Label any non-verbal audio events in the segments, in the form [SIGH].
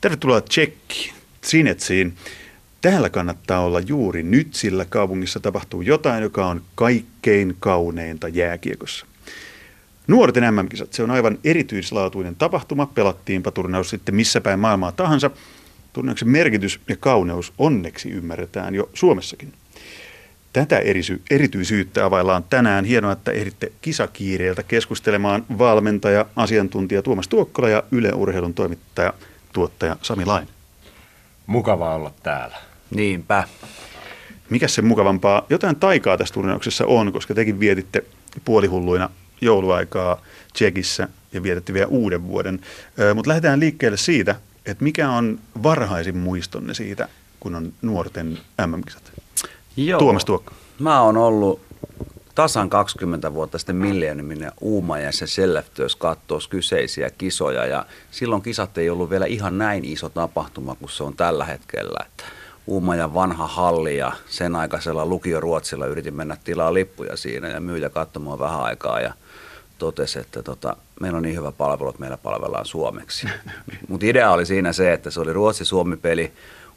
Tervetuloa Tsekkiin, Sinetsiin. Täällä kannattaa olla juuri nyt, sillä kaupungissa tapahtuu jotain, joka on kaikkein kauneinta jääkiekossa. Nuorten MM-kisat, se on aivan erityislaatuinen tapahtuma. Pelattiinpa turnaus sitten missä päin maailmaa tahansa. Turnauksen merkitys ja kauneus onneksi ymmärretään jo Suomessakin. Tätä erisy, erityisyyttä availlaan tänään. Hienoa, että ehditte kisakiireeltä keskustelemaan valmentaja, asiantuntija Tuomas Tuokkola ja Yle Urheilun toimittaja, tuottaja Sami Lain. Mukava olla täällä. Niinpä. Mikä se mukavampaa? Jotain taikaa tässä turnauksessa on, koska tekin vietitte puolihulluina jouluaikaa Tsekissä ja vietitte vielä uuden vuoden. Mutta lähdetään liikkeelle siitä, että mikä on varhaisin muistonne siitä, kun on nuorten MM-kisat? Joo. Tuomas Tuokko. Mä oon ollut tasan 20 vuotta sitten Millenniumin Uumajassa Selleftöössä katsoa kyseisiä kisoja ja silloin kisat ei ollut vielä ihan näin iso tapahtuma kuin se on tällä hetkellä. Että Uumajan vanha halli ja sen aikaisella lukioruotsilla yritin mennä tilaa lippuja siinä ja myyjä katsomaan vähän aikaa ja totesi, että tota, meillä on niin hyvä palvelu, että meillä palvellaan suomeksi. [LAUGHS] Mutta idea oli siinä se, että se oli Ruotsi-Suomi-peli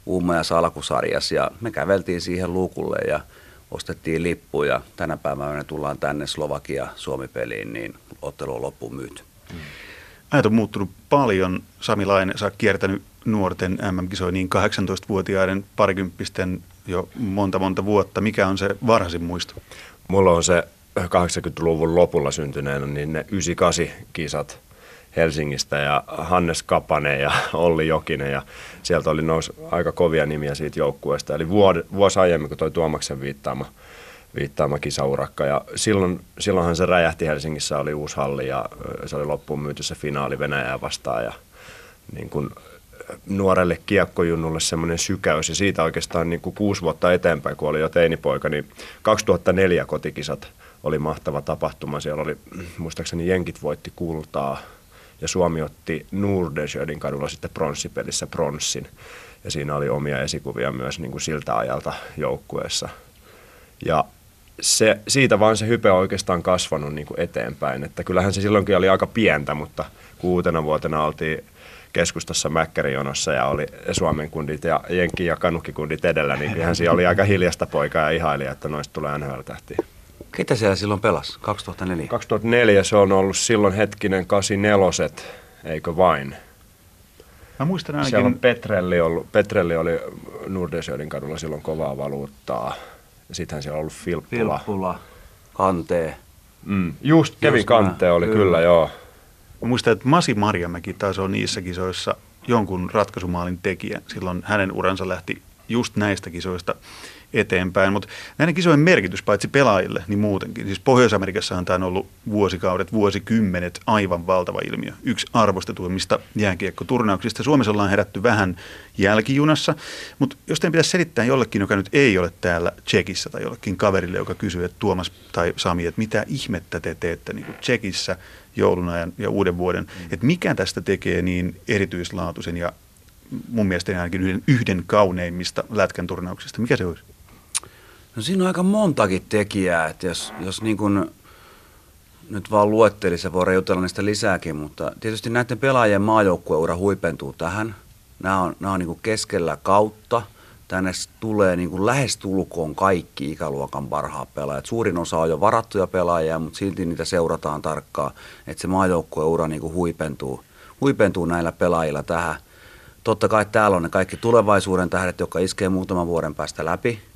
Uumaja alkusarjassa ja me käveltiin siihen luukulle ja ostettiin lippuja. Tänä päivänä tullaan tänne Slovakia Suomi-peliin, niin ottelu on loppuun myyty. Ajat on muuttunut paljon. Sami Laine, sä oot kiertänyt nuorten MM-kisoja niin 18-vuotiaiden parikymppisten jo monta monta vuotta. Mikä on se varhaisin muisto? Mulla on se 80-luvun lopulla syntyneenä, niin ne 98 kisat Helsingistä ja Hannes Kapanen ja Olli Jokinen ja sieltä oli nousi aika kovia nimiä siitä joukkueesta. Eli vuosi aiemmin, kun toi Tuomaksen viittaama, viittaama kisaurakka ja silloin, silloinhan se räjähti Helsingissä, oli uusi halli ja se oli loppuun myyty se finaali Venäjää vastaan ja niin kuin nuorelle kiekkojunnulle semmoinen sykäys ja siitä oikeastaan niin kuin kuusi vuotta eteenpäin, kun oli jo teinipoika, niin 2004 kotikisat oli mahtava tapahtuma. Siellä oli, muistaakseni Jenkit voitti kultaa ja Suomi otti Nordensjödin kadulla sitten pronssipelissä pronssin. Ja siinä oli omia esikuvia myös niin kuin siltä ajalta joukkueessa. Ja se, siitä vaan se hype on oikeastaan kasvanut niin kuin eteenpäin. Että kyllähän se silloinkin oli aika pientä, mutta kuutena vuotena oltiin keskustassa Mäkkärijonossa ja oli Suomen kundit ja Jenkki- ja Kanukkikundit edellä, niin ihan siinä oli aika hiljasta poikaa ja ihaili, että noista tulee NHL-tähtiä. Ketä siellä silloin pelasi 2004? 2004 se on ollut silloin hetkinen 84, eikö vain? Mä muistan ainakin... Siellä on Petrelli, ollut, Petrelli oli Nordesjödin kadulla silloin kovaa valuuttaa. Sittenhän siellä on ollut Filppula. Filppula, Kante. Mm, just Kevin just Kante oli kyllä, kyllä joo. Mä muistan, että Masi Marjamäki taas on niissä kisoissa jonkun ratkaisumaalin tekijä. Silloin hänen uransa lähti just näistä kisoista eteenpäin. Mutta näiden kisojen merkitys paitsi pelaajille, niin muutenkin. Siis Pohjois-Amerikassahan tämä on ollut vuosikaudet, vuosikymmenet aivan valtava ilmiö. Yksi arvostetuimmista jääkiekkoturnauksista. Suomessa ollaan herätty vähän jälkijunassa, mutta jos teidän pitäisi selittää jollekin, joka nyt ei ole täällä Tsekissä tai jollekin kaverille, joka kysyy, että Tuomas tai Sami, että mitä ihmettä te teette niin kuin Tsekissä joulun ajan ja uuden vuoden, mm. että mikä tästä tekee niin erityislaatuisen ja mun mielestä ainakin yhden, yhden kauneimmista lätkän turnauksista. Mikä se olisi? No siinä on aika montakin tekijää, että jos, jos niin kuin nyt vaan luetteli, se voi jutella niistä lisääkin, mutta tietysti näiden pelaajien maajoukkueura huipentuu tähän. Nämä on, nämä on niin kuin keskellä kautta. Tänne tulee niin kuin lähestulkoon kaikki ikäluokan parhaat pelaajat. Suurin osa on jo varattuja pelaajia, mutta silti niitä seurataan tarkkaan, että se maajoukkueura niin kuin huipentuu, huipentuu näillä pelaajilla tähän. Totta kai täällä on ne kaikki tulevaisuuden tähdet, jotka iskee muutaman vuoden päästä läpi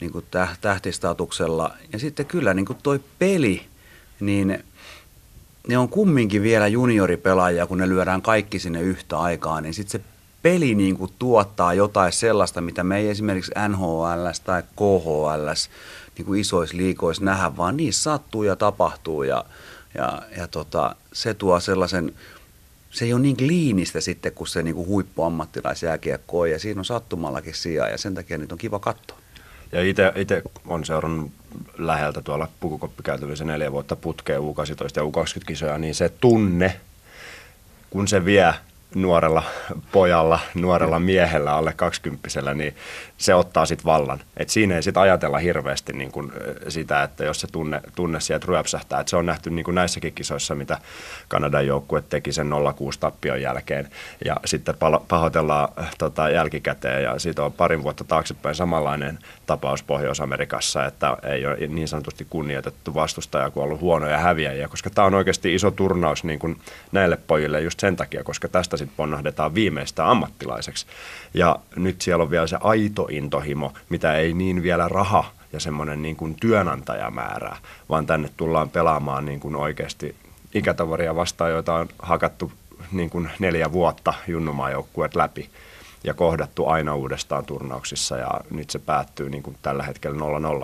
niin kuin tähtistatuksella. Ja sitten kyllä niin kuin toi peli, niin ne on kumminkin vielä junioripelaajia, kun ne lyödään kaikki sinne yhtä aikaa, niin sitten se peli niin kuin tuottaa jotain sellaista, mitä me ei esimerkiksi NHL tai KHL niin kuin isoissa liikoissa nähdä, vaan niissä sattuu ja tapahtuu ja, ja, ja tota, se tuo sellaisen, se ei ole niin kliinistä sitten, kun se niin kuin huippuammattilaisjääkiekko on ja siinä on sattumallakin sijaa ja sen takia niitä on kiva katsoa. Ja itse on seurannut läheltä tuolla pukukoppikäytävissä neljä vuotta putkeen U18 ja U20-kisoja, niin se tunne, kun se vie nuorella pojalla, nuorella miehellä, alle kaksikymppisellä, niin se ottaa sitten vallan. Et siinä ei sitten ajatella hirveästi niin kun sitä, että jos se tunne, tunne sieltä ryöpsähtää. Et se on nähty niin kuin näissäkin kisoissa, mitä Kanadan joukkue teki sen 0-6 tappion jälkeen. Ja sitten pahoitellaan tota, jälkikäteen ja siitä on parin vuotta taaksepäin samanlainen tapaus Pohjois-Amerikassa, että ei ole niin sanotusti kunnioitettu vastustaja, kun on ollut huonoja häviäjiä, koska tämä on oikeasti iso turnaus niin kuin näille pojille just sen takia, koska tästä sitten ponnahdetaan viimeistä ammattilaiseksi. Ja nyt siellä on vielä se aito intohimo, mitä ei niin vielä raha ja semmoinen niin kuin työnantajamäärää, vaan tänne tullaan pelaamaan niin kuin oikeasti ikätavaria vastaan, joita on hakattu niin kuin neljä vuotta junnumaajoukkueet läpi ja kohdattu aina uudestaan turnauksissa ja nyt se päättyy niin kuin tällä hetkellä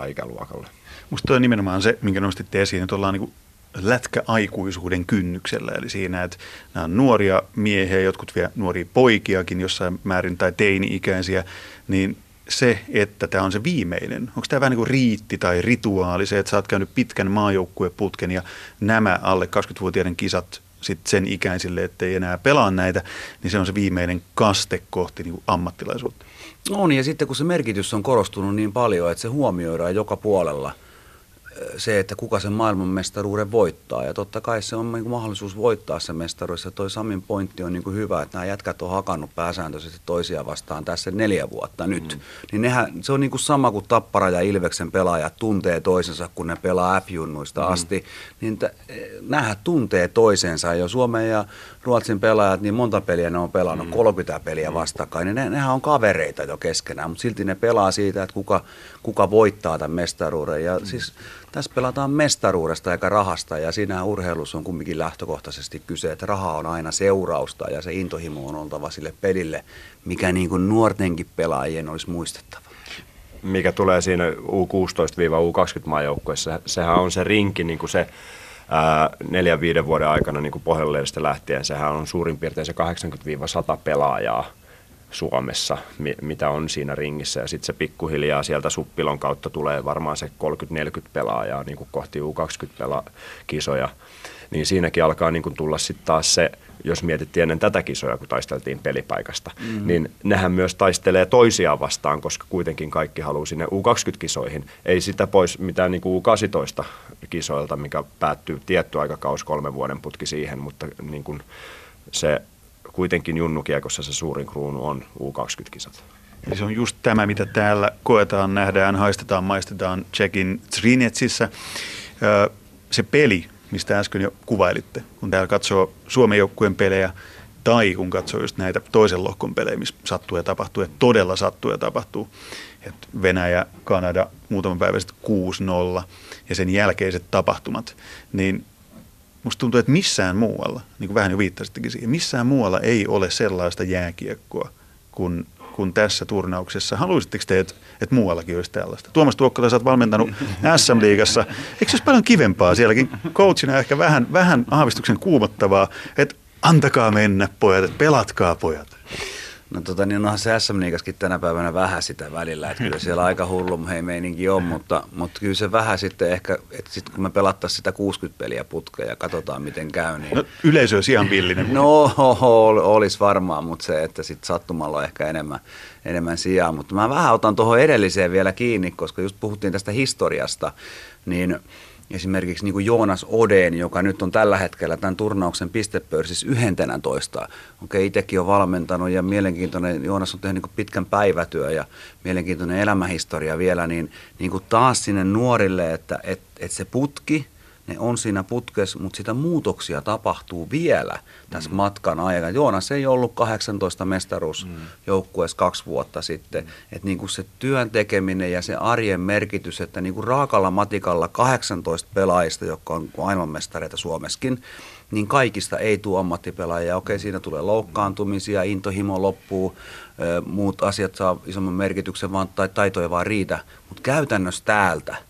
0-0 ikäluokalle. Musta toi on nimenomaan se, minkä nostitte esiin, että ollaan niin lätkäaikuisuuden kynnyksellä. Eli siinä, että nämä on nuoria miehiä, jotkut vielä nuoria poikiakin jossain määrin tai teini-ikäisiä, niin se, että tämä on se viimeinen, onko tämä vähän niin kuin riitti tai rituaali, se, että sä oot käynyt pitkän maajoukkueputken ja nämä alle 20-vuotiaiden kisat sit sen ikäisille, ettei enää pelaa näitä, niin se on se viimeinen kaste kohti niin kuin ammattilaisuutta. On, ja sitten kun se merkitys on korostunut niin paljon, että se huomioidaan joka puolella – se, että kuka sen maailmanmestaruuden voittaa. Ja totta kai se on niin mahdollisuus voittaa se mestaruus. Ja toi Samin pointti on niin kuin hyvä, että nämä jätkät on hakannut pääsääntöisesti toisia vastaan tässä neljä vuotta nyt. Mm. Niin nehän, se on niin kuin sama kuin Tappara ja Ilveksen pelaajat tuntee toisensa, kun ne pelaa F-junnuista mm. asti. Niin t- nämähän tuntee toisensa. Jo Suomen ja Ruotsin pelaajat, niin monta peliä ne on pelannut, mm. 30 peliä mm. vastakkain. Niin ne, nehän on kavereita jo keskenään, mutta silti ne pelaa siitä, että kuka, kuka voittaa tämän mestaruuden. Ja mm. siis tässä pelataan mestaruudesta eikä rahasta ja siinä urheilussa on kumminkin lähtökohtaisesti kyse, että raha on aina seurausta ja se intohimo on oltava sille pelille, mikä niin kuin nuortenkin pelaajien olisi muistettava. Mikä tulee siinä U16-U20 maajoukkueessa, sehän on se rinki, niin kuin se neljän viiden vuoden aikana niin kuin lähtien, sehän on suurin piirtein se 80-100 pelaajaa Suomessa, mitä on siinä ringissä. Ja sitten se pikkuhiljaa sieltä suppilon kautta tulee varmaan se 30-40 pelaajaa niin kohti U20-kisoja. Niin siinäkin alkaa niin kuin tulla sitten taas se, jos mietittiin ennen tätä kisoja, kun taisteltiin pelipaikasta, mm-hmm. niin nehän myös taistelee toisiaan vastaan, koska kuitenkin kaikki haluaa sinne U20-kisoihin. Ei sitä pois mitään niin kuin U18 kisoilta, mikä päättyy tietty aikakaus kolmen vuoden putki siihen, mutta niin kuin se kuitenkin junnukiekossa se suurin kruunu on U20-kisat. Eli se on just tämä, mitä täällä koetaan, nähdään, haistetaan, maistetaan Tsekin Trinetsissä. Se peli, mistä äsken jo kuvailitte, kun täällä katsoo Suomen joukkueen pelejä, tai kun katsoo just näitä toisen lohkon pelejä, missä sattuu ja tapahtuu, ja todella sattuu ja tapahtuu. Et Venäjä, Kanada, muutama päivä sitten 6-0, ja sen jälkeiset tapahtumat, niin musta tuntuu, että missään muualla, niin kuin vähän jo viittasittekin siihen, missään muualla ei ole sellaista jääkiekkoa kuin, kuin tässä turnauksessa. Haluaisitteko te, että, että muuallakin olisi tällaista? Tuomas Tuokkala, sä oot valmentanut SM-liigassa. Eikö se olisi paljon kivempaa sielläkin coachina ehkä vähän, vähän aavistuksen kuumottavaa, että antakaa mennä pojat, pelatkaa pojat. No tota, niin onhan se SM Liigaskin tänä päivänä vähän sitä välillä, että kyllä siellä aika hullu hei meininki on, mutta, mutta kyllä se vähän sitten ehkä, että sitten kun me pelattaisiin sitä 60 peliä putkea ja katsotaan miten käy, niin... No, yleisö olisi ihan villinen. No [LAUGHS] olisi varmaan, mutta se, että sitten sattumalla on ehkä enemmän, enemmän sijaa, mutta mä vähän otan tuohon edelliseen vielä kiinni, koska just puhuttiin tästä historiasta, niin esimerkiksi niin kuin Joonas Odeen, joka nyt on tällä hetkellä tämän turnauksen pistepörssissä yhentenä toista. Okei, itsekin on valmentanut ja mielenkiintoinen, Joonas on tehnyt niin pitkän päivätyö ja mielenkiintoinen elämähistoria vielä, niin, niin kuin taas sinne nuorille, että et, et se putki – ne on siinä putkessa, mutta sitä muutoksia tapahtuu vielä tässä mm. matkan aikana. Joonas ei ollut 18 mestaruusjoukkueessa mm. kaksi vuotta sitten. Mm. Että niin kuin se työn tekeminen ja se arjen merkitys, että niin kuin raakalla matikalla 18 pelaajista, jotka on maailmanmestareita Suomessakin, niin kaikista ei tule ammattipelaajia. Okei, siinä tulee loukkaantumisia, intohimo loppuu, muut asiat saa isomman merkityksen, vaan, tai taitoja vaan riitä. Mutta käytännössä täältä –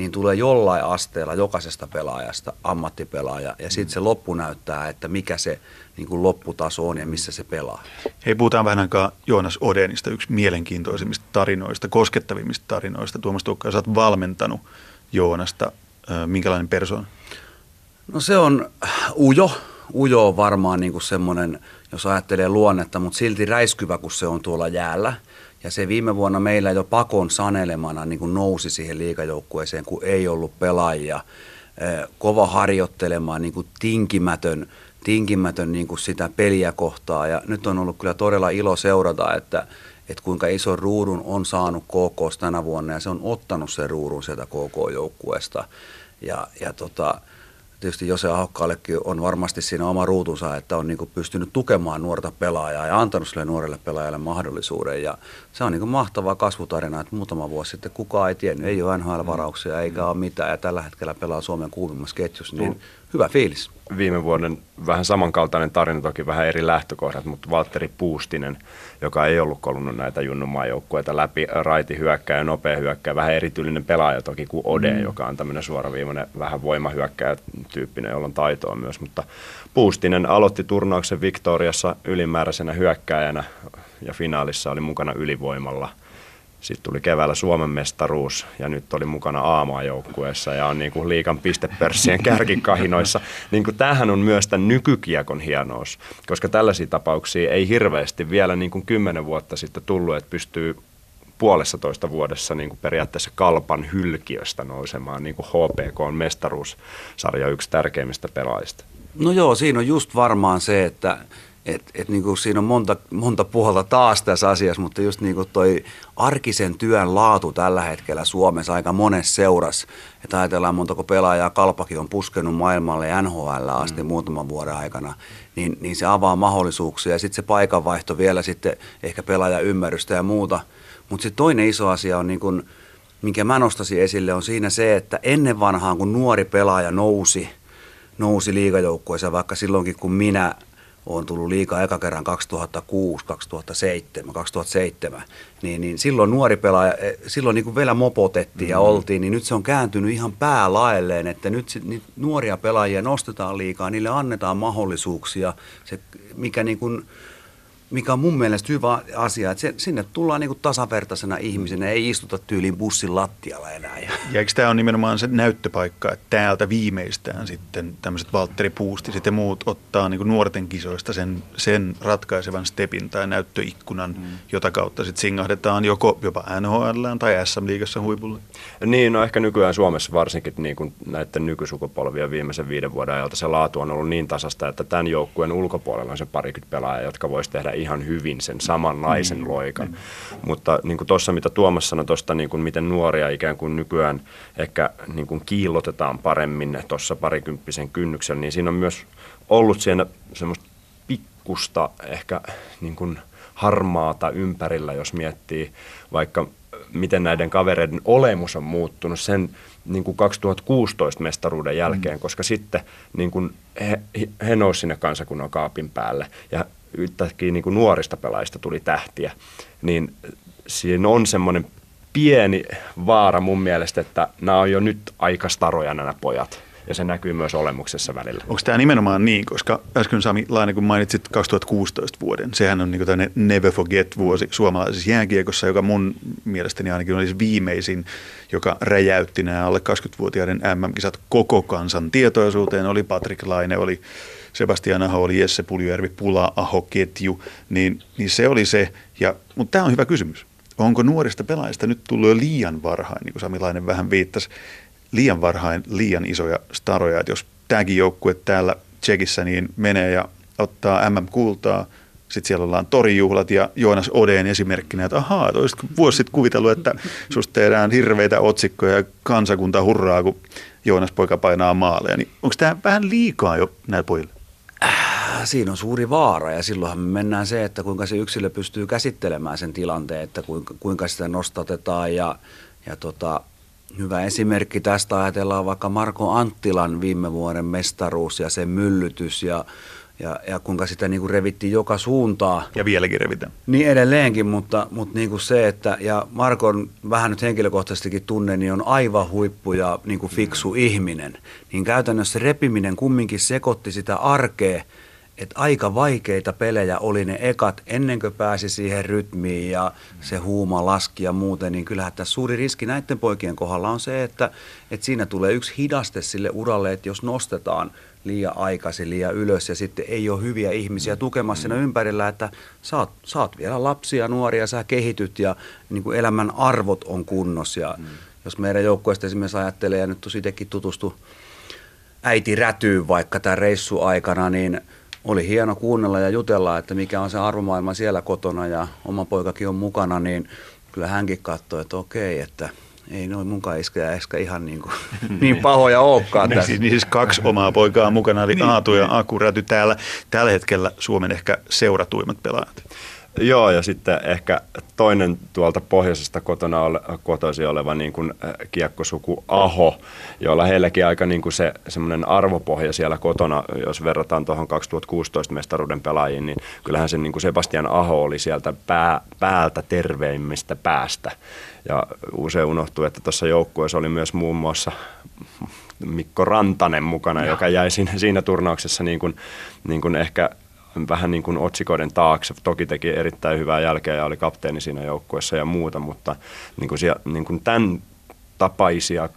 niin tulee jollain asteella jokaisesta pelaajasta ammattipelaaja ja sitten se loppu näyttää, että mikä se niin kuin lopputaso on ja missä se pelaa. Hei, puhutaan vähän aikaa Joonas Odenista, yksi mielenkiintoisimmista tarinoista, koskettavimmista tarinoista. Tuomas Tukka, sä oot valmentanut Joonasta. Minkälainen persoona? No se on ujo. Ujo on varmaan niin kuin semmoinen jos ajattelee luonnetta, mutta silti räiskyvä, kun se on tuolla jäällä. Ja se viime vuonna meillä jo pakon sanelemana niin kuin nousi siihen liikajoukkueeseen, kun ei ollut pelaajia. Kova harjoittelemaan, niin kuin tinkimätön, tinkimätön niin kuin sitä peliä kohtaa. Ja nyt on ollut kyllä todella ilo seurata, että, että kuinka iso ruudun on saanut KK tänä vuonna ja se on ottanut sen ruudun sieltä KK-joukkueesta. Ja, ja tota, tietysti Jose Ahokkaallekin on varmasti siinä oma ruutunsa, että on niin pystynyt tukemaan nuorta pelaajaa ja antanut sille nuorelle pelaajalle mahdollisuuden. Ja se on niin mahtava kasvutarina, että muutama vuosi sitten kukaan ei tiennyt, ei ole NHL-varauksia eikä ole mitään. Ja tällä hetkellä pelaa Suomen kuumimmassa ketjussa, niin hyvä fiilis. Viime vuoden vähän samankaltainen tarina, toki vähän eri lähtökohdat, mutta Valtteri Puustinen, joka ei ollut kolunnut näitä junnumaajoukkueita läpi, raiti hyökkää nopea hyökkää, vähän erityinen pelaaja toki kuin Ode, mm. joka on tämmöinen suoraviivainen, vähän voimahyökkääjä tyyppinen, jolla on taitoa myös, mutta Puustinen aloitti turnauksen Victoriassa ylimääräisenä hyökkääjänä ja finaalissa oli mukana ylivoimalla – sitten tuli keväällä Suomen mestaruus ja nyt oli mukana Aamaa-joukkueessa ja on niin kuin liikan pistepörssien kärkikahinoissa. [LAUGHS] Niin kuin tämähän on myös tämän nykykiekon hienous, koska tällaisia tapauksia ei hirveästi vielä niin kuin kymmenen vuotta sitten tullut, että pystyy puolessa toista vuodessa niin kuin periaatteessa kalpan hylkiöstä nousemaan, niin kuin HPK on mestaruussarja yksi tärkeimmistä pelaajista. No joo, siinä on just varmaan se, että et, et niin kuin siinä on monta, monta puolta taas tässä asiassa, mutta just niin kuin toi arkisen työn laatu tällä hetkellä Suomessa aika monessa seurassa. Että ajatellaan montako pelaajaa Kalpakin on puskenut maailmalle NHL asti mm. muutaman vuoden aikana, niin, niin se avaa mahdollisuuksia. Ja sitten se paikanvaihto vielä sitten ehkä ymmärrystä ja muuta. Mutta sitten toinen iso asia on niin kuin, minkä mä nostasin esille, on siinä se, että ennen vanhaan kun nuori pelaaja nousi, nousi liigajoukkueeseen, vaikka silloinkin kun minä – on tullut liikaa eka kerran 2006, 2007, 2007, niin, niin silloin nuori pelaaja, eh, silloin niin kuin vielä mopotettiin mm-hmm. ja oltiin, niin nyt se on kääntynyt ihan päälaelleen, että nyt sit, niin nuoria pelaajia nostetaan liikaa, niille annetaan mahdollisuuksia, se, mikä niin kuin, mikä on mun mielestä hyvä asia, että sinne tullaan niin tasavertaisena ihmisenä, ei istuta tyyliin bussin lattialla enää. Ja, eikö tämä ole nimenomaan se näyttöpaikka, että täältä viimeistään sitten tämmöiset Valtteri Puustisit ja muut ottaa niin nuorten kisoista sen, sen ratkaisevan stepin tai näyttöikkunan, mm. jota kautta sitten singahdetaan joko jopa NHL tai SM-liigassa huipulle? Niin, no ehkä nykyään Suomessa varsinkin niin kuin näiden nykysukupolvien viimeisen viiden vuoden ajalta se laatu on ollut niin tasasta, että tämän joukkueen ulkopuolella on se parikymmentä pelaajaa, jotka voisi tehdä ihan hyvin sen samanlaisen mm. loikan. Mm. Mutta niin kuin tuossa, mitä Tuomas sanoi tuosta, niin kuin miten nuoria ikään kuin nykyään ehkä niin kuin kiillotetaan paremmin tuossa parikymppisen kynnyksellä, niin siinä on myös ollut siinä semmoista pikkusta ehkä niin kuin harmaata ympärillä, jos miettii vaikka miten näiden kavereiden olemus on muuttunut sen niin kuin 2016 mestaruuden jälkeen, mm. koska sitten niin kuin he, he nousivat sinne kansakunnan kaapin päälle ja yhtäkkiä niin kuin nuorista pelaajista tuli tähtiä, niin siinä on semmoinen pieni vaara mun mielestä, että nämä on jo nyt aika staroja nämä pojat. Ja se näkyy myös olemuksessa välillä. Onko tämä nimenomaan niin, koska äsken Sami Laine, kun mainitsit 2016 vuoden, sehän on niin tämmöinen never forget vuosi suomalaisessa jääkiekossa, joka mun mielestäni ainakin olisi viimeisin, joka räjäytti nämä alle 20-vuotiaiden MM-kisat koko kansan tietoisuuteen. Oli Patrick Laine, oli Sebastian Aho oli Jesse Puljujärvi, Pula Aho ketju, niin, niin se oli se. Ja, mutta tämä on hyvä kysymys. Onko nuorista pelaajista nyt tullut jo liian varhain, niin kuin Samilainen vähän viittasi, liian varhain liian isoja staroja, että jos tämäkin joukkue täällä Tsekissä niin menee ja ottaa MM-kultaa, sitten siellä ollaan torijuhlat ja Joonas Odeen esimerkkinä, että ahaa, olisitko vuosi sitten kuvitellut, että susta tehdään hirveitä otsikkoja ja kansakunta hurraa, kun Joonas poika painaa maaleja. Niin onko tämä vähän liikaa jo näillä pojille? Siinä on suuri vaara ja silloinhan me mennään se, että kuinka se yksilö pystyy käsittelemään sen tilanteen, että kuinka, kuinka sitä nostatetaan ja, ja tota, hyvä esimerkki tästä ajatellaan vaikka Marko Anttilan viime vuoden mestaruus ja sen myllytys ja ja, ja kuinka sitä niin kuin revittiin joka suuntaan. Ja vieläkin revitään. Niin edelleenkin, mutta, mutta niin kuin se, että ja Markon vähän nyt henkilökohtaisestikin tunne, niin on aivan huippu ja niin kuin fiksu mm. ihminen. Niin käytännössä repiminen kumminkin sekoitti sitä arkea, että aika vaikeita pelejä oli ne ekat ennen kuin pääsi siihen rytmiin ja se huuma laski ja muuten, niin kyllähän tässä suuri riski näiden poikien kohdalla on se, että, että siinä tulee yksi hidaste sille uralle, että jos nostetaan liian aikaisin, liian ylös ja sitten ei ole hyviä ihmisiä tukemassa siinä ympärillä, että sä oot, sä oot vielä lapsia, nuoria, sä kehityt ja niin kuin elämän arvot on kunnossa. Ja mm. jos meidän joukkueesta esimerkiksi ajattelee ja nyt itsekin tutustu äiti rätyy vaikka tämän reissu aikana, niin oli hieno kuunnella ja jutella, että mikä on se arvomaailma siellä kotona ja oma poikakin on mukana, niin kyllä hänkin katsoi, että okei, että ei noin munkaan iskä ehkä ihan niin, kuin, [LAUGHS] [LAUGHS] niin pahoja olekaan niin, tässä. Siis, niin siis kaksi omaa poikaa mukana, eli niin, Aatu ja Aku Räty täällä. Tällä hetkellä Suomen ehkä seuratuimmat pelaajat. Joo, ja sitten ehkä toinen tuolta pohjoisesta kotona ole, kotoisin oleva niin kuin äh, kiekkosuku Aho, jolla heilläkin aika niin kuin se semmoinen arvopohja siellä kotona, jos verrataan tuohon 2016 mestaruuden pelaajiin, niin kyllähän se niin kuin Sebastian Aho oli sieltä pää, päältä terveimmistä päästä. Ja usein unohtuu, että tuossa joukkueessa oli myös muun muassa Mikko Rantanen mukana, ja. joka jäi siinä, siinä turnauksessa niin kuin, niin kuin ehkä vähän niin kuin otsikoiden taakse. Toki teki erittäin hyvää jälkeä ja oli kapteeni siinä joukkueessa ja muuta, mutta niin kuin siellä, niin kuin tämän tapaisia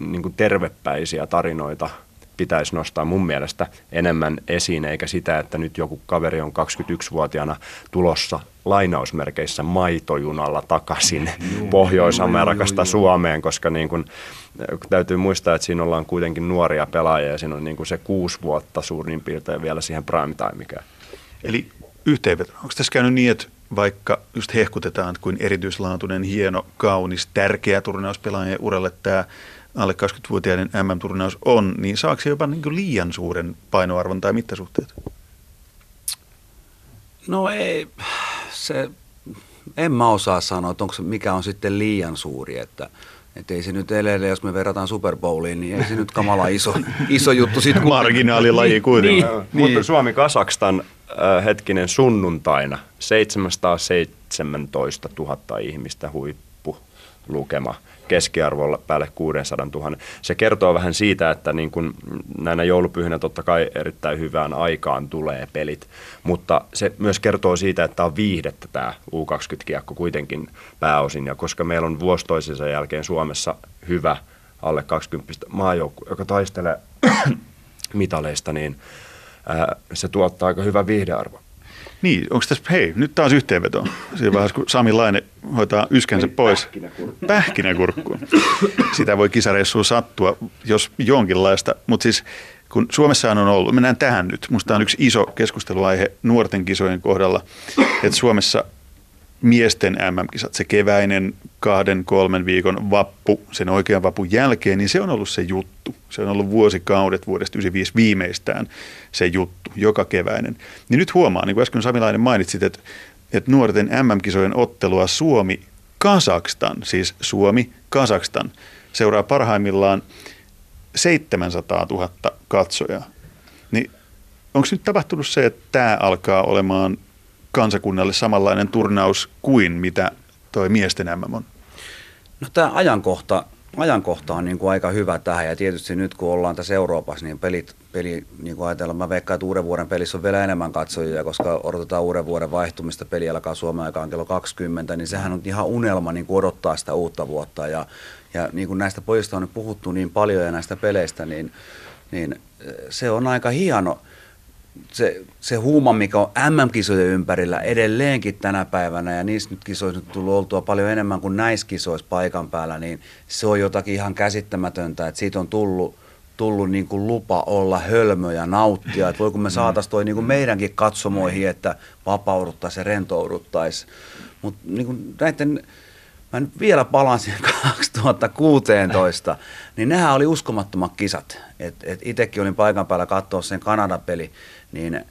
niin kuin tervepäisiä tarinoita pitäisi nostaa mun mielestä enemmän esiin, eikä sitä, että nyt joku kaveri on 21-vuotiaana tulossa lainausmerkeissä maitojunalla takaisin Pohjois-Amerikasta Suomeen, koska niin kun, täytyy muistaa, että siinä ollaan kuitenkin nuoria pelaajia ja siinä on niin kuin se kuusi vuotta suurin piirtein vielä siihen prime timekään. Eli yhteenveto. Onko tässä käynyt niin, että vaikka just hehkutetaan kuin erityislaatuinen, hieno, kaunis, tärkeä turnaus pelaajien uralle tämä alle 20-vuotiaiden MM-turnaus on, niin saako se jopa niin liian suuren painoarvon tai mittasuhteet? No ei, se, en mä osaa sanoa, että onko se, mikä on sitten liian suuri, että että ei se nyt edelleen, jos me verrataan Super Bowliin, niin ei se nyt kamala iso, [LAUGHS] iso juttu. Sit, kun... Marginaalilaji niin, kuitenkin. Niin, niin. Mutta Suomi-Kasakstan äh, hetkinen sunnuntaina 717 000 ihmistä huippulukema keskiarvolla päälle 600 000. Se kertoo vähän siitä, että niin kun näinä joulupyhinä totta kai erittäin hyvään aikaan tulee pelit, mutta se myös kertoo siitä, että on viihdettä tämä U20-kiekko kuitenkin pääosin, ja koska meillä on vuosi toisensa jälkeen Suomessa hyvä alle 20 maajoukku, joka taistelee [COUGHS] mitaleista, niin ää, se tuottaa aika hyvä viihdearvo. Niin, onko tässä, hei, nyt taas yhteenveto. Siinä vaiheessa, kun Sami Laine hoitaa yskänsä pois. Pähkinäkurkkuun. Sitä voi kisareissuun sattua, jos jonkinlaista. Mutta siis kun Suomessa on ollut, mennään tähän nyt. Musta on yksi iso keskusteluaihe nuorten kisojen kohdalla, että Suomessa miesten MM-kisat, se keväinen kahden, kolmen viikon vappu, sen oikean vapun jälkeen, niin se on ollut se juttu. Se on ollut vuosikaudet vuodesta 95 viimeistään se juttu, joka keväinen. Niin nyt huomaa, niin kuin äsken Samilainen mainitsit, että, että nuorten MM-kisojen ottelua Suomi, Kasakstan, siis Suomi, Kasakstan, seuraa parhaimmillaan 700 000 katsojaa. Niin onko nyt tapahtunut se, että tämä alkaa olemaan kansakunnalle samanlainen turnaus kuin mitä toi miesten MM on? No tämä ajankohta, ajankohta on niin kuin aika hyvä tähän. Ja tietysti nyt kun ollaan tässä Euroopassa, niin pelit, peli, niin kuin ajatellaan, mä veikkaan, että uuden vuoden pelissä on vielä enemmän katsojia, koska odotetaan uuden vuoden vaihtumista, peli alkaa Suomen aikaan kello 20, niin sehän on ihan unelma niin kuin odottaa sitä uutta vuotta. Ja, ja niin kuin näistä pojista on nyt puhuttu niin paljon ja näistä peleistä, niin, niin se on aika hieno, se, se huuma, mikä on MM-kisojen ympärillä edelleenkin tänä päivänä, ja niissä nyt kisoissa nyt tullut oltua paljon enemmän kuin näissä kisoissa paikan päällä, niin se on jotakin ihan käsittämätöntä, että siitä on tullut, tullut niin kuin lupa olla hölmö ja nauttia, että voi kun me mm. saataisiin toi niin kuin meidänkin katsomoihin, että vapauduttaisiin ja rentouduttaisiin. Mutta niin näiden, mä nyt vielä palaan siihen [LAUGHS] 2016, niin nehän oli uskomattomat kisat. Et, et itsekin olin paikan päällä katsoa sen Kanada-peli, niin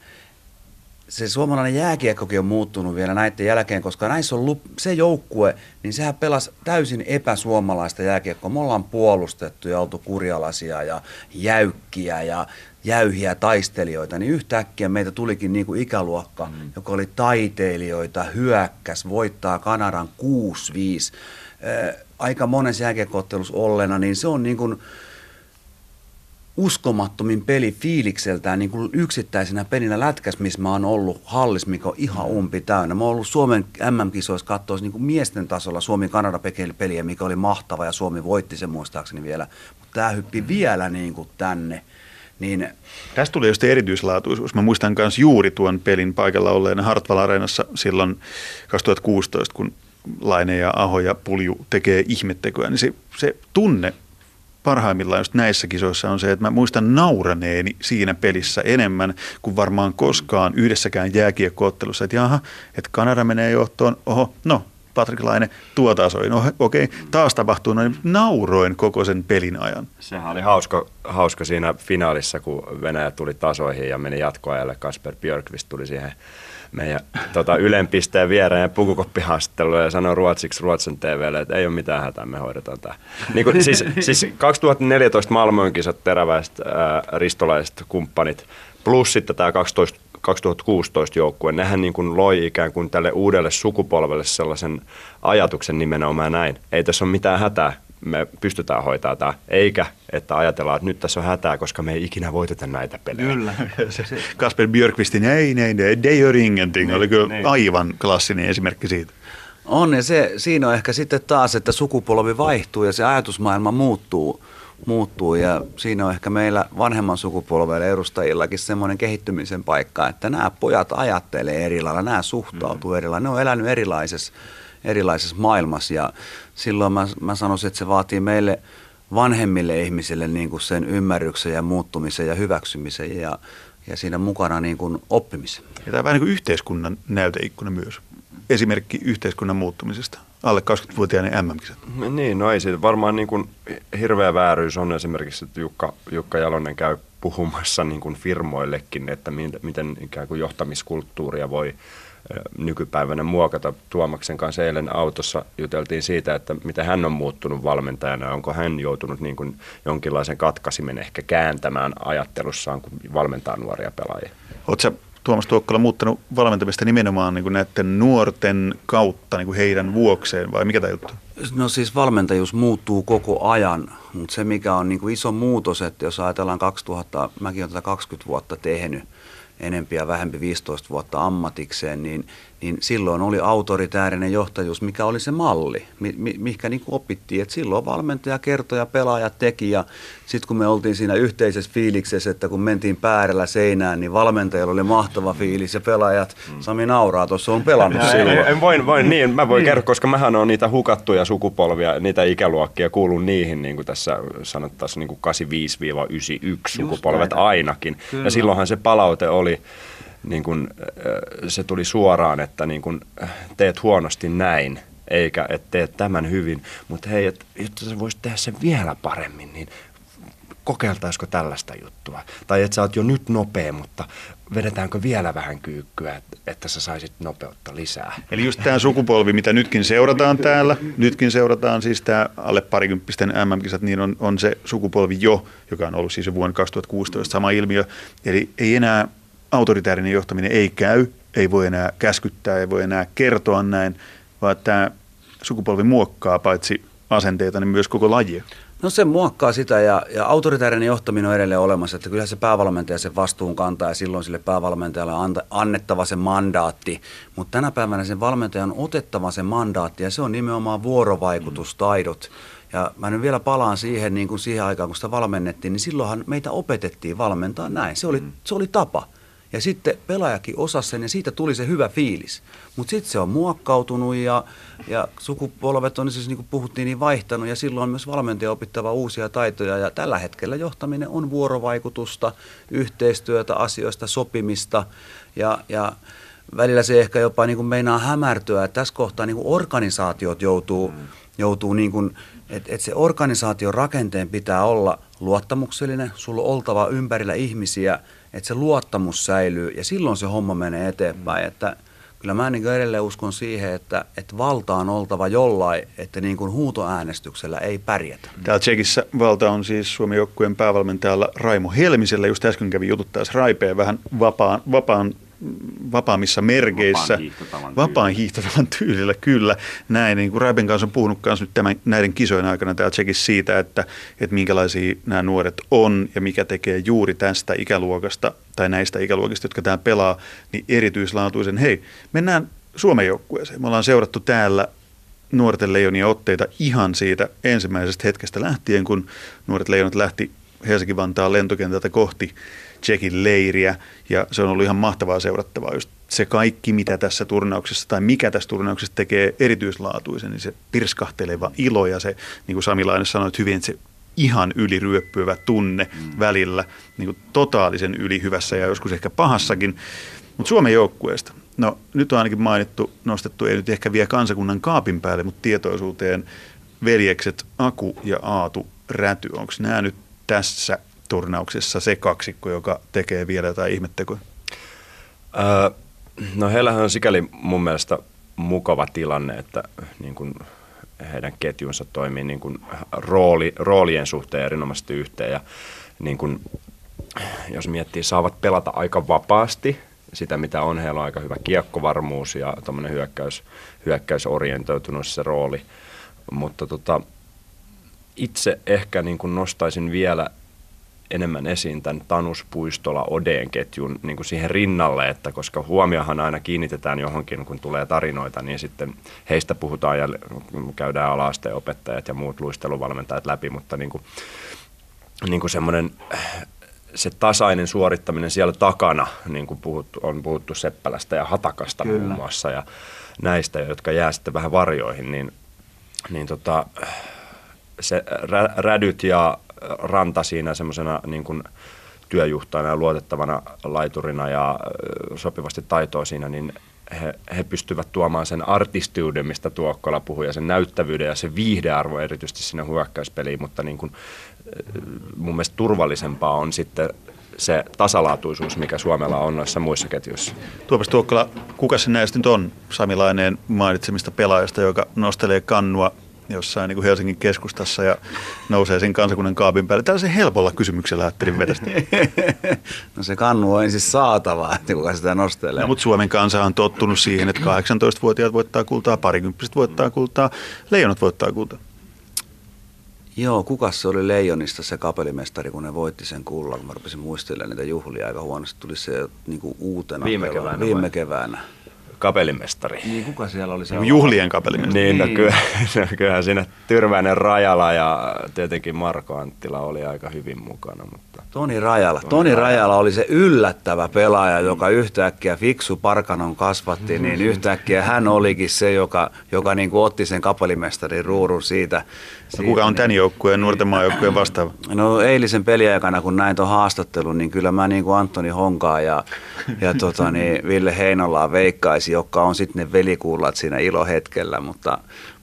se suomalainen jääkiekkokin on muuttunut vielä näiden jälkeen, koska näissä on lup, se joukkue, niin sehän pelasi täysin epäsuomalaista jääkiekkoa. Me ollaan puolustettu ja oltu kurjalaisia ja jäykkiä ja jäyhiä taistelijoita, niin yhtäkkiä meitä tulikin niin kuin ikäluokka, mm. joka oli taiteilijoita, hyökkäs, voittaa Kanadan 6-5. Äh, aika monessa jääkiekkoottelussa ollena, niin se on niin kuin, uskomattomin peli fiilikseltään niin kuin yksittäisenä pelinä lätkäs, missä mä oon ollut hallis, mikä on ihan umpi täynnä. Mä oon ollut Suomen MM-kisoissa katsoa niin kuin miesten tasolla Suomi-Kanada-peliä, mikä oli mahtava ja Suomi voitti sen muistaakseni vielä. Mutta tämä hyppi vielä niin kuin tänne. Niin, Tästä tuli just erityislaatuisuus. Mä muistan myös juuri tuon pelin paikalla olleena Hartwall Areenassa silloin 2016, kun Laine ja Aho ja Pulju tekee ihmettekoja, niin se, se tunne parhaimmillaan just näissä kisoissa on se, että mä muistan nauraneeni siinä pelissä enemmän kuin varmaan koskaan yhdessäkään jääkiekkoottelussa, että jaha, että Kanada menee johtoon, oho, no Patrik Laine tuo tasoin, no, okei, okay, taas tapahtuu noin, nauroin koko sen pelin ajan. Sehän oli hauska, hauska siinä finaalissa, kun Venäjä tuli tasoihin ja meni jatkoajalle. Kasper Björkvist tuli siihen meidän tota, ylenpisteen viereen ja pukukoppihaastatteluun ja sanoi ruotsiksi Ruotsin TVlle, että ei ole mitään hätää, me hoidetaan tämä. Niin kuin, siis, [LAUGHS] siis 2014 Malmöön kisat teräväiset ää, ristolaiset kumppanit plus sitten tämä 12, 2016 joukkue, nehän niin kuin loi ikään kuin tälle uudelle sukupolvelle sellaisen ajatuksen nimenomaan näin. Ei tässä ole mitään hätää, me pystytään hoitaa tämä, eikä että ajatellaan, että nyt tässä on hätää, koska me ei ikinä voiteta näitä pelejä. Kyllä. [LAUGHS] Kasper Björkvistin, ei, ei, ei, det gör ingenting, oli kyllä niin. aivan klassinen esimerkki siitä. On, ja se, siinä on ehkä sitten taas, että sukupolvi vaihtuu ja se ajatusmaailma muuttuu, muuttuu ja siinä on ehkä meillä vanhemman sukupolven edustajillakin semmoinen kehittymisen paikka, että nämä pojat ajattelee eri lailla, nämä suhtautuu mm. eri lailla, ne on elänyt erilaisessa, erilaisessa maailmassa ja silloin mä, mä sanoisin, että se vaatii meille vanhemmille ihmisille niin kuin sen ymmärryksen ja muuttumisen ja hyväksymisen ja, ja siinä mukana niin kuin oppimisen. Ja tämä on vähän niin kuin yhteiskunnan näyteikkuna myös. Esimerkki yhteiskunnan muuttumisesta. Alle 20-vuotiainen MM-kisat. Niin, no ei siitä varmaan niin kuin hirveä vääryys on esimerkiksi, että Jukka, Jukka Jalonen käy puhumassa niin kuin firmoillekin, että miten ikään kuin johtamiskulttuuria voi nykypäivänä muokata. Tuomaksen kanssa eilen autossa juteltiin siitä, että miten hän on muuttunut valmentajana. Onko hän joutunut niin kuin jonkinlaisen katkaisimen ehkä kääntämään ajattelussaan, kun valmentaa nuoria pelaajia? Oletko Tuomas Tuokkala muuttanut valmentamista nimenomaan niin kuin näiden nuorten kautta niin kuin heidän vuokseen vai mikä tämä juttu? No siis valmentajuus muuttuu koko ajan, mutta se mikä on niin kuin iso muutos, että jos ajatellaan 2000, mäkin olen tätä 20 vuotta tehnyt, enempi ja vähempi 15 vuotta ammatikseen, niin, niin silloin oli autoritäärinen johtajuus, mikä oli se malli, mi, mi, mikä niin opittiin. Et silloin valmentaja kertoi ja pelaaja teki ja sitten kun me oltiin siinä yhteisessä fiiliksessä, että kun mentiin päärällä seinään, niin valmentajalla oli mahtava fiilis ja pelaajat, mm. Sami nauraa, tuossa on pelannut ja, silloin. En, en voin, voin, niin, mä voin niin. kertoa, koska mähän on niitä hukattuja sukupolvia, niitä ikäluokkia, kuulun niihin, niin kuin tässä sanottaisiin niin 85-91 sukupolvet ainakin. Kyllä. Ja silloinhan se palaute oli, niin kuin, se tuli suoraan, että niin kuin, teet huonosti näin, eikä että teet tämän hyvin, mutta hei, että jotta sä voisit tehdä sen vielä paremmin, niin kokeiltaisiko tällaista juttua? Tai että sä oot jo nyt nopea, mutta vedetäänkö vielä vähän kyykkyä, että sä saisit nopeutta lisää? Eli just tämä sukupolvi, mitä nytkin seurataan täällä, nytkin seurataan siis tämä alle parikymppisten MM-kisat, niin on, on se sukupolvi jo, joka on ollut siis jo vuonna 2016 sama ilmiö. Eli ei enää autoritäärinen johtaminen ei käy, ei voi enää käskyttää, ei voi enää kertoa näin, vaan tämä sukupolvi muokkaa paitsi asenteita, niin myös koko lajia. No se muokkaa sitä ja, ja autoritäärinen johtaminen on edelleen olemassa, että kyllä se päävalmentaja sen vastuun kantaa ja silloin sille päävalmentajalle on annettava se mandaatti, mutta tänä päivänä sen valmentajan on otettava se mandaatti ja se on nimenomaan vuorovaikutustaidot. Ja mä nyt vielä palaan siihen, niin kuin siihen aikaan, kun sitä valmennettiin, niin silloinhan meitä opetettiin valmentaa näin. Se oli, se oli tapa. Ja sitten pelaajakin osasi sen ja siitä tuli se hyvä fiilis. Mutta sitten se on muokkautunut ja, ja sukupolvet on siis niin kuin puhuttiin niin vaihtanut ja silloin on myös valmentaja opittava uusia taitoja. Ja tällä hetkellä johtaminen on vuorovaikutusta, yhteistyötä, asioista sopimista ja, ja välillä se ehkä jopa niin kuin meinaa hämärtyä. Että tässä kohtaa niin kuin organisaatiot joutuu, mm. joutuu niin kuin, että et se organisaation rakenteen pitää olla luottamuksellinen, sulla on oltava ympärillä ihmisiä – että se luottamus säilyy ja silloin se homma menee eteenpäin. Mm. Että kyllä mä niin edelleen uskon siihen, että, että valta on oltava jollain, että niin kuin huutoäänestyksellä ei pärjätä. Täällä Tsekissä valta on siis Suomen joukkueen päävalmentajalla Raimo Helmisellä. Just äsken kävi taas Raipeen vähän vapaan, vapaan vapaammissa merkeissä. Vapaan hiihtotavan Vapaan hiihtotavan tyylillä, kyllä. Näin, niin kuin Raiben kanssa on puhunut kanssa nyt tämän, näiden kisojen aikana täällä Tsekissä siitä, että, että minkälaisia nämä nuoret on ja mikä tekee juuri tästä ikäluokasta tai näistä ikäluokista, jotka täällä pelaa, niin erityislaatuisen. Hei, mennään Suomen joukkueeseen. Me ollaan seurattu täällä nuorten leijonien otteita ihan siitä ensimmäisestä hetkestä lähtien, kun nuoret leijonat lähti Helsinki-Vantaan lentokentältä kohti Tsekin leiriä ja se on ollut ihan mahtavaa seurattavaa. Just se kaikki, mitä tässä turnauksessa tai mikä tässä turnauksessa tekee erityislaatuisen, niin se pirskahteleva ilo ja se, niin kuin Samilainen sanoi hyvin, että se ihan yliryöppyvä tunne mm. välillä, niin kuin totaalisen ylihyvässä ja joskus ehkä pahassakin. Mutta Suomen joukkueesta, no nyt on ainakin mainittu, nostettu, ei nyt ehkä vielä kansakunnan kaapin päälle, mutta tietoisuuteen veljekset Aku ja Aatu Räty. Onko nämä nyt tässä turnauksessa se kaksikko, joka tekee vielä jotain ihmettekoja? Öö, no heillähän on sikäli mun mielestä mukava tilanne, että niin kuin heidän ketjunsa toimii niin kuin rooli, roolien suhteen erinomaisesti yhteen ja niin kuin, jos miettii, saavat pelata aika vapaasti sitä, mitä on. Heillä on aika hyvä kiekkovarmuus ja hyökkäys, hyökkäysorientoitunut se rooli. Mutta tota, itse ehkä niin kuin nostaisin vielä enemmän esiin tämän Tanus Puistola Odeen ketjun niin kuin siihen rinnalle, että koska huomiohan aina kiinnitetään johonkin, kun tulee tarinoita, niin sitten heistä puhutaan ja käydään alaasteen opettajat ja muut luisteluvalmentajat läpi, mutta niin kuin, niin kuin semmoinen se tasainen suorittaminen siellä takana, niin kuin puhuttu, on puhuttu Seppälästä ja Hatakasta Kyllä. muun muassa ja näistä, jotka jää sitten vähän varjoihin, niin, niin tota, se rä, rädyt ja ranta siinä semmoisena niin kuin työjuhtajana ja luotettavana laiturina ja sopivasti taitoa siinä, niin he, he pystyvät tuomaan sen artistiuden, mistä Tuokkola puhui, ja sen näyttävyyden ja se viihdearvo erityisesti sinne hyökkäyspeliin, mutta niin kuin, mun mielestä turvallisempaa on sitten se tasalaatuisuus, mikä Suomella on noissa muissa ketjuissa. Tuopas Tuokkola, kuka se näistä nyt on Samilainen mainitsemista pelaajista, joka nostelee kannua jossain niin kuin Helsingin keskustassa ja nousee sen kansakunnan kaapin päälle. Tällaisen helpolla kysymyksellä ajattelin vetästä. [LAUGHS] no se kannu on ensin saatava, että kuka sitä nostelee. No, mutta Suomen kansa on tottunut siihen, että 18-vuotiaat voittaa kultaa, parikymppiset voittaa kultaa, leijonat voittaa kultaa. Joo, kuka se oli Leijonista se kapelimestari, kun ne voitti sen kullan. Mä rupesin muistelemaan niitä juhlia aika huonosti. Tuli se niin kuin uutena. Viime keväänä. Viime keväänä kapelimestari. Niin, kuka siellä oli? Siellä Juhlien kapelimestari. Niin, no, niin. kyllä, [LAUGHS] kyllähän siinä Tyrväinen Rajala ja tietenkin Marko Anttila oli aika hyvin mukana. Mutta... Toni Rajala. Toni, Toni Rajala. Rajala oli se yllättävä pelaaja, joka yhtäkkiä fiksu Parkanon kasvatti, niin yhtäkkiä hän olikin se, joka, joka niin kuin otti sen kapelimestarin ruurun siitä. No, kuka on tämän joukkueen, nuorten maajoukkueen vastaava? No eilisen peliaikana, kun näin tuon haastattelun, niin kyllä mä niin kuin Antoni Honkaa ja, ja [LAUGHS] tota, niin Ville Heinolaa veikkaisi, joka on sitten ne velikuullat siinä ilohetkellä, mutta,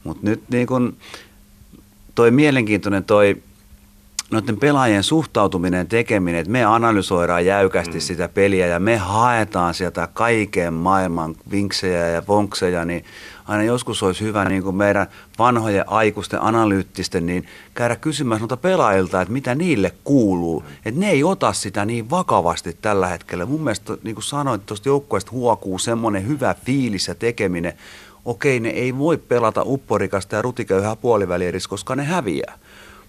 mutta nyt niin kuin toi mielenkiintoinen toi noiden pelaajien suhtautuminen tekeminen, että me analysoidaan jäykästi mm. sitä peliä ja me haetaan sieltä kaiken maailman vinksejä ja vonkseja, niin aina joskus olisi hyvä niin kuin meidän vanhojen aikuisten analyyttisten niin käydä kysymään noita pelaajilta, että mitä niille kuuluu. Mm. Että ne ei ota sitä niin vakavasti tällä hetkellä. Mun mielestä, niin kuin sanoit, tuosta joukkueesta huokuu semmoinen hyvä fiilis ja tekeminen. Okei, ne ei voi pelata upporikasta ja rutiköyhää puolivälierissä, koska ne häviää.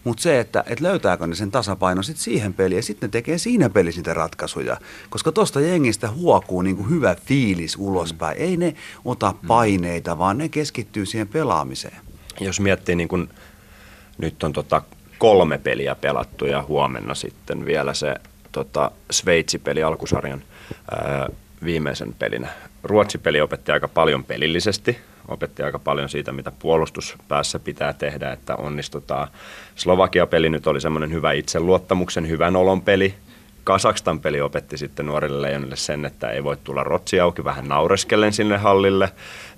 Mutta se, että et löytääkö ne sen tasapainon sitten siihen peliin ja sitten ne tekee siinä pelissä niitä ratkaisuja. Koska tuosta jengistä huokuu niinku hyvä fiilis ulospäin. Mm. Ei ne ota mm. paineita, vaan ne keskittyy siihen pelaamiseen. Jos miettii niin kun, nyt on tota kolme peliä pelattu ja huomenna sitten vielä se tota, Sveitsi-peli alkusarjan ää, viimeisen pelin. Ruotsi-peli opetti aika paljon pelillisesti, opetti aika paljon siitä, mitä puolustuspäässä pitää tehdä, että onnistutaan. Slovakia-peli nyt oli semmoinen hyvä itseluottamuksen, hyvän olon peli, Kasakstan peli opetti sitten nuorille leijonille sen, että ei voi tulla rotsi auki vähän naureskellen sinne hallille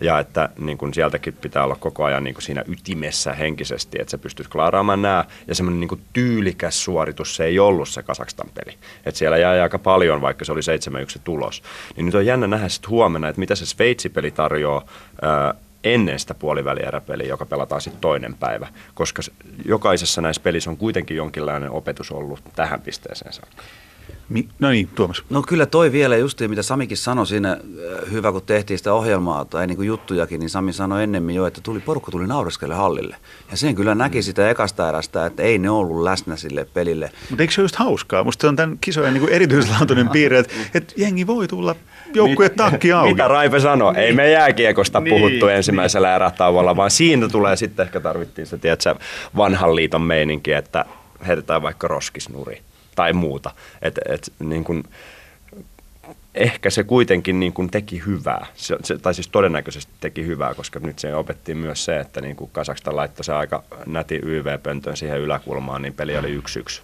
ja että niin kuin sieltäkin pitää olla koko ajan niin kuin siinä ytimessä henkisesti, että se pystyisi klaaraamaan nämä ja semmoinen niin tyylikäs suoritus se ei ollut se Kasakstan peli. Että siellä jäi aika paljon, vaikka se oli 7-1 tulos. Niin nyt on jännä nähdä sitten huomenna, että mitä se Sveitsi-peli tarjoaa ennen sitä puolivälieräpeliä, joka pelataan sitten toinen päivä, koska jokaisessa näissä pelissä on kuitenkin jonkinlainen opetus ollut tähän pisteeseen saakka. Mi- no niin, Tuomas. No kyllä toi vielä justiin, mitä Samikin sanoi siinä, äh, hyvä kun tehtiin sitä ohjelmaa tai niin kuin juttujakin, niin Sami sanoi ennemmin jo, että tuli, porukka tuli naureskelle hallille. Ja sen kyllä näki sitä ekasta erästä, että ei ne ollut läsnä sille pelille. Mutta eikö se ole just hauskaa? Musta se on tämän kisojen niin erityislaatuinen piirre, että, että jengi voi tulla joukkueen takki auki. Mitä Raipe sanoi? Ei me jääkiekosta niin. puhuttu ensimmäisellä erätauolla, vaan siinä tulee sitten ehkä tarvittiin se, tiedätkö, vanhan liiton meininki, että heitetään vaikka roskisnuri tai muuta. Et, et, niin kun, ehkä se kuitenkin niin kun teki hyvää, se, se, tai siis todennäköisesti teki hyvää, koska nyt se opettiin myös se, että niin kun Kasakstan laittoi se aika näti YV-pöntön siihen yläkulmaan, niin peli oli yksi yksi.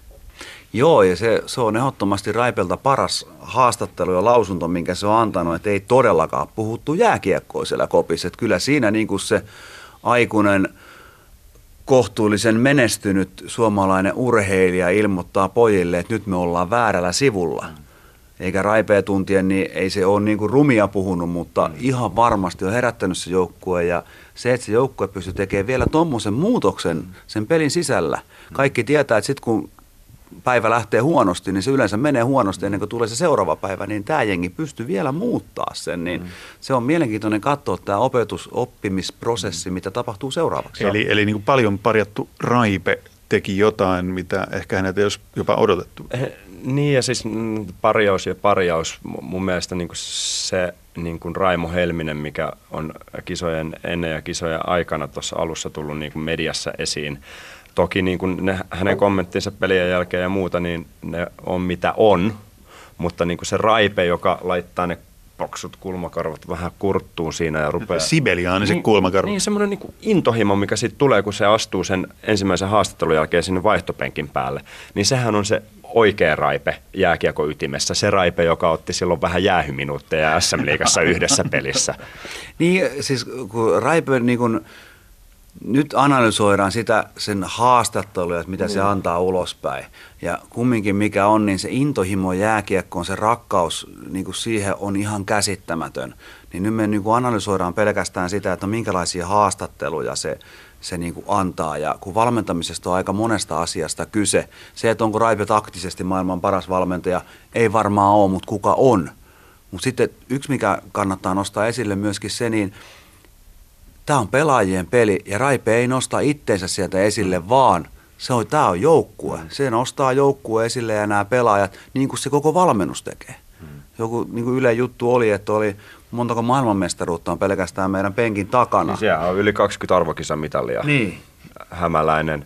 Joo, ja se, se on ehdottomasti Raipelta paras haastattelu ja lausunto, minkä se on antanut, että ei todellakaan puhuttu jääkiekkoa siellä kopissa. Että kyllä siinä niin kuin se aikuinen kohtuullisen menestynyt suomalainen urheilija ilmoittaa pojille, että nyt me ollaan väärällä sivulla. Eikä raipea tuntien, niin ei se ole niin rumia puhunut, mutta ihan varmasti on herättänyt se joukkue. Ja se, että se joukkue pystyy tekemään vielä tuommoisen muutoksen sen pelin sisällä. Kaikki tietää, että sitten kun päivä lähtee huonosti, niin se yleensä menee huonosti ennen kuin tulee se seuraava päivä, niin tämä jengi pystyy vielä muuttaa sen. Niin mm. Se on mielenkiintoinen katsoa tämä opetusoppimisprosessi, mitä tapahtuu seuraavaksi. Eli, eli niin kuin paljon parjattu Raipe teki jotain, mitä ehkä hänet ei olisi jopa odotettu. Eh, niin ja siis mm, parjaus ja parjaus, mun mielestä niin kuin se niin kuin Raimo Helminen, mikä on kisojen ennen ja kisojen aikana tuossa alussa tullut niin kuin mediassa esiin, Toki niin kuin ne, hänen kommenttinsa pelien jälkeen ja muuta, niin ne on mitä on, mutta niin kuin se raipe, joka laittaa ne poksut kulmakarvat vähän kurttuun siinä ja rupeaa... Sibeliaaniset niin, kulmakarvat. Niin, semmoinen niin intohimo, mikä sitten tulee, kun se astuu sen ensimmäisen haastattelun jälkeen sinne vaihtopenkin päälle. Niin sehän on se oikea raipe jääkiekoytimessä, se raipe, joka otti silloin vähän jäähyminuutteja SM-liigassa yhdessä pelissä. Niin, siis kun raipe niin kun nyt analysoidaan sitä sen haastatteluja, että mitä mm. se antaa ulospäin. Ja kumminkin mikä on, niin se intohimo jääkiekkoon, se rakkaus niin kuin siihen on ihan käsittämätön. Niin nyt me niin kuin analysoidaan pelkästään sitä, että minkälaisia haastatteluja se, se niin kuin antaa. Ja kun valmentamisesta on aika monesta asiasta kyse, se, että onko Raipe taktisesti maailman paras valmentaja, ei varmaan ole, mutta kuka on. Mutta sitten yksi, mikä kannattaa nostaa esille myöskin se, niin – tämä on pelaajien peli ja Raipe ei nosta itteensä sieltä esille, vaan se on, tämä on joukkue. Se nostaa joukkue esille ja nämä pelaajat, niin kuin se koko valmennus tekee. Mm. Joku niin kuin Yle juttu oli, että oli montako maailmanmestaruutta on pelkästään meidän penkin takana. Niin siellä on yli 20 arvokisamitalia. Niin. Hämäläinen,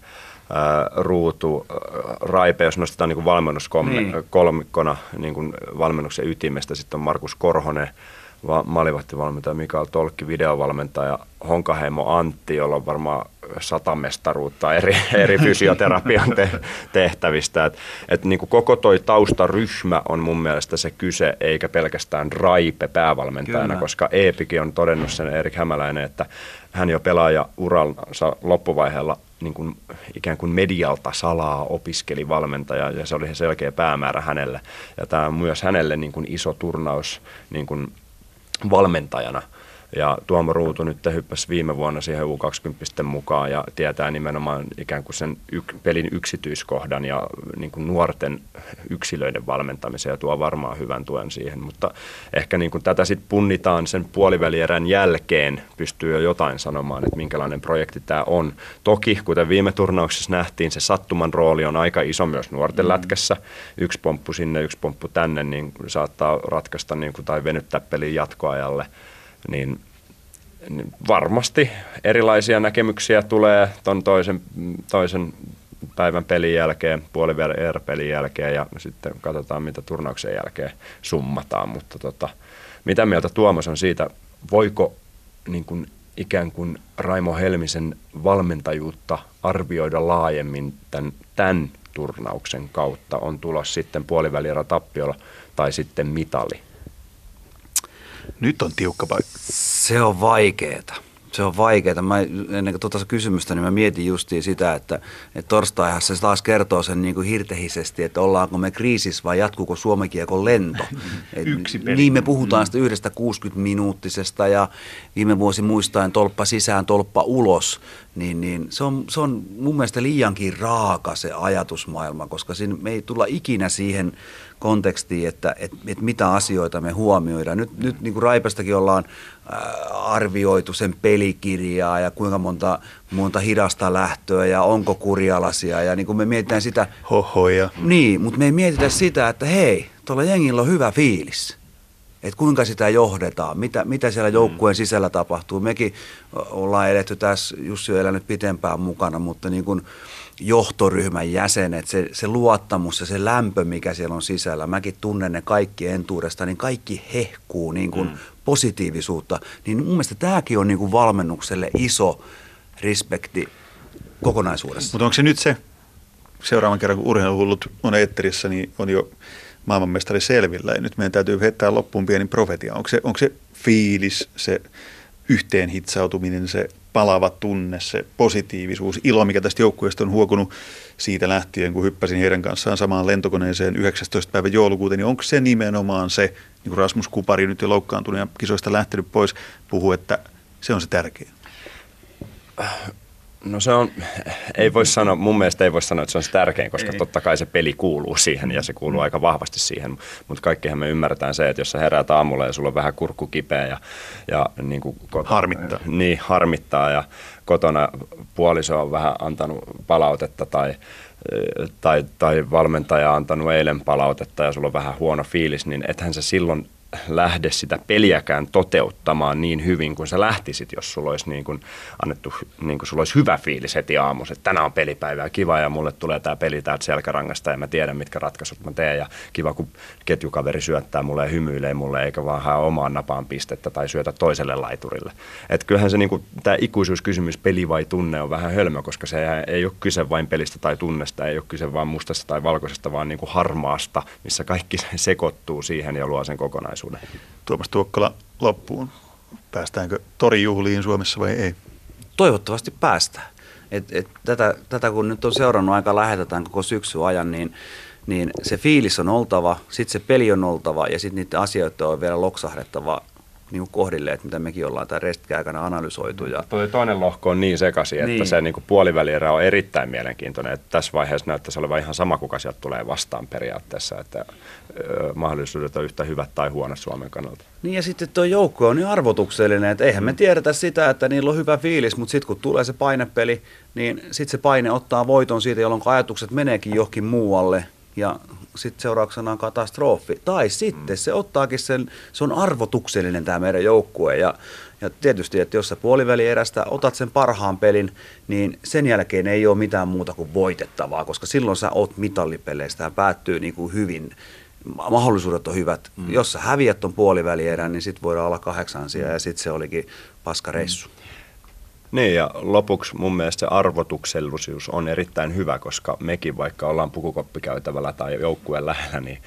äh, Ruutu, äh, Raipe, jos nostetaan niin valmennuskolmikkona niin. niin valmennuksen ytimestä, sitten on Markus Korhonen, malivahtivalmentaja Mikael Tolkki, videovalmentaja Honkaheimo Antti, jolla on varmaan sata mestaruutta eri, [LAUGHS] eri fysioterapian te, tehtävistä. Et, et niin kuin koko toi taustaryhmä on mun mielestä se kyse, eikä pelkästään Raipe päävalmentajana, Kyllä. koska Eepikin on todennut sen Erik Hämäläinen, että hän jo pelaaja uransa loppuvaiheella niin kuin ikään kuin medialta salaa opiskeli valmentaja ja se oli selkeä päämäärä hänelle. Ja tämä on myös hänelle niin kuin iso turnaus niin kuin valmentajana. Ja Tuomo Ruutu nyt hyppäsi viime vuonna siihen U20 mukaan ja tietää nimenomaan ikään kuin sen yk, pelin yksityiskohdan ja niin kuin nuorten yksilöiden valmentamisen ja tuo varmaan hyvän tuen siihen. Mutta ehkä niin kuin tätä sitten punnitaan sen puolivälierän jälkeen, pystyy jo jotain sanomaan, että minkälainen projekti tämä on. Toki, kuten viime turnauksessa nähtiin, se sattuman rooli on aika iso myös nuorten mm. lätkässä. Yksi pomppu sinne, yksi pomppu tänne, niin saattaa ratkaista niin kuin, tai venyttää pelin jatkoajalle niin, varmasti erilaisia näkemyksiä tulee tuon toisen, toisen päivän pelin jälkeen, puolivälierä pelin jälkeen ja sitten katsotaan, mitä turnauksen jälkeen summataan. Mutta tota, mitä mieltä Tuomas on siitä, voiko niin kuin ikään kuin Raimo Helmisen valmentajuutta arvioida laajemmin tämän, tämän turnauksen kautta? On tulos sitten puolivälierä tappiolla tai sitten mitali? Nyt on tiukka paikka. Se on vaikeeta. Se on vaikeaa. Mä, ennen kuin tuota kysymystä, niin mä mietin justiin sitä, että, että torstaihan se taas kertoo sen niin kuin hirtehisesti, että ollaanko me kriisissä vai jatkuuko Suomekiekon lento. [LAUGHS] Yksi peli. Niin me puhutaan sitä yhdestä 60-minuuttisesta ja viime vuosi muistaen tolppa sisään, tolppa ulos, niin, niin se, on, se on mun mielestä liiankin raaka se ajatusmaailma, koska siinä me ei tulla ikinä siihen kontekstiin, että, että, että mitä asioita me huomioidaan. Nyt, nyt niin kuin Raipastakin ollaan äh, arvioitu sen pelikirjaa ja kuinka monta, monta hidasta lähtöä ja onko kurjalasia ja niin kuin me mietitään sitä. Hohoja. Niin, mutta me ei mietitä sitä, että hei, tuolla jengillä on hyvä fiilis että kuinka sitä johdetaan, mitä, mitä siellä joukkueen mm. sisällä tapahtuu. Mekin ollaan eletty tässä, Jussi on elänyt pitempään mukana, mutta niin kuin johtoryhmän jäsenet, se, se luottamus ja se lämpö, mikä siellä on sisällä, mäkin tunnen ne kaikki entuudesta, niin kaikki hehkuu niin kuin mm. positiivisuutta. Niin mun mielestä tämäkin on niin kuin valmennukselle iso respekti kokonaisuudessa. Mutta onko se nyt se, seuraavan kerran kun urheiluhullut on eetterissä, niin on jo maailmanmestari selvillä. Ja nyt meidän täytyy heittää loppuun pieni profetia. Onko se, onko se fiilis, se yhteenhitsautuminen, se palava tunne, se positiivisuus, ilo, mikä tästä joukkueesta on huokunut siitä lähtien, kun hyppäsin heidän kanssaan samaan lentokoneeseen 19. päivä joulukuuta, niin onko se nimenomaan se, niin kuin Rasmus Kupari nyt jo loukkaantunut ja kisoista lähtenyt pois, puhuu, että se on se tärkein? No se on, ei voi sanoa, mun mielestä ei voi sanoa, että se on se tärkein, koska ei. totta kai se peli kuuluu siihen ja se kuuluu aika vahvasti siihen. Mutta kaikkihan me ymmärretään se, että jos sä heräät aamulla ja sulla on vähän kurkku kipeä ja, ja niin kuin kotona, harmittaa. Niin, harmittaa ja kotona puoliso on vähän antanut palautetta tai, tai, tai valmentaja on antanut eilen palautetta ja sulla on vähän huono fiilis, niin ethän se silloin lähde sitä peliäkään toteuttamaan niin hyvin kuin sä lähtisit, jos sulla olisi, niin kuin annettu, niin kuin sulla olisi hyvä fiilis heti aamussa, että tänään on pelipäivä ja kiva ja mulle tulee tämä peli täältä selkärangasta ja mä tiedän, mitkä ratkaisut mä teen ja kiva, kun ketjukaveri syöttää mulle ja hymyilee mulle eikä vaan hae omaan napaan pistettä tai syötä toiselle laiturille. Et kyllähän se niin kuin, tämä ikuisuuskysymys peli vai tunne on vähän hölmö, koska se ei ole kyse vain pelistä tai tunnesta, ei ole kyse vain mustasta tai valkoisesta, vaan niin kuin harmaasta, missä kaikki [LAUGHS] sekoittuu siihen ja luo sen kokonaisuuden tulevaisuuden. Tuomas Tuokkala loppuun. Päästäänkö torijuhliin Suomessa vai ei? Toivottavasti päästään. Et, et tätä, tätä kun nyt on seurannut aika lähetetään koko syksy ajan, niin, niin se fiilis on oltava, sitten se peli on oltava ja sitten niiden asioita on vielä loksahdettava niin kuin kohdille, että mitä mekin ollaan tämän restkin aikana analysoitu. Ja... Tuo toinen lohko on niin sekaisin, että niin. se niin puolivälierä on erittäin mielenkiintoinen. Että tässä vaiheessa näyttäisi olevan ihan sama, kuka sieltä tulee vastaan periaatteessa, että ö, mahdollisuudet on yhtä hyvät tai huonot Suomen kannalta. Niin ja sitten tuo joukko on niin arvotuksellinen, että eihän me tiedetä sitä, että niillä on hyvä fiilis, mutta sitten kun tulee se painepeli, niin sitten se paine ottaa voiton siitä, jolloin ajatukset meneekin johonkin muualle ja sitten seurauksena on katastrofi. Tai sitten mm. se ottaakin sen, se on arvotuksellinen tämä meidän joukkue. Ja, ja tietysti, että jos sä puolivälierästä otat sen parhaan pelin, niin sen jälkeen ei ole mitään muuta kuin voitettavaa, koska silloin sä oot mitallipeleistä ja päättyy niin kuin hyvin mahdollisuudet on hyvät. Mm. Jos sä häviät ton puolivälierän, niin sitten voidaan olla kahdeksansia ja sitten se olikin paskareissu. Mm. Niin ja lopuksi mun mielestä se arvotuksellisuus on erittäin hyvä, koska mekin vaikka ollaan pukukoppikäytävällä tai joukkueen lähellä, niin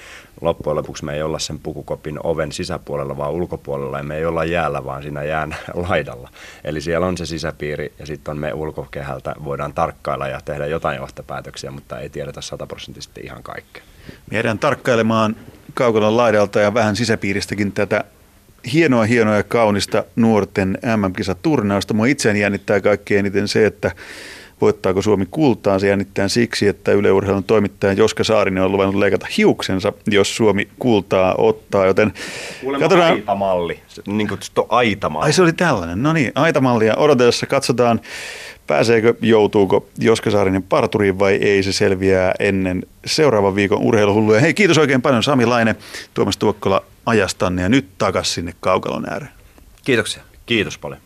loppujen lopuksi me ei olla sen pukukopin oven sisäpuolella vaan ulkopuolella ja me ei olla jäällä vaan siinä jään [LAUGHS] laidalla. Eli siellä on se sisäpiiri ja sitten me ulkokehältä, voidaan tarkkailla ja tehdä jotain johtopäätöksiä, mutta ei tiedetä sataprosenttisesti ihan kaikkea. Me tarkkailemaan kaukalon laidalta ja vähän sisäpiiristäkin tätä hienoa, hienoa ja kaunista nuorten MM-kisaturnausta. Mua itseäni jännittää kaikkein eniten se, että voittaako Suomi kultaa. Se jännittää siksi, että yleurheilun toimittaja Joska Saarinen on luvannut leikata hiuksensa, jos Suomi kultaa ottaa. Joten Kuulemma katsotaan... aitamalli, niin kuin aitamalli. Ai se oli tällainen. No niin, aitamallia odotellessa katsotaan, pääseekö, joutuuko Joska Saarinen parturiin vai ei. Se selviää ennen seuraavan viikon urheiluhulluja. Hei, kiitos oikein paljon Sami Laine, Tuomas Tuokkola ajastanne ja nyt takas sinne kaukalon ääreen. Kiitoksia. Kiitos paljon.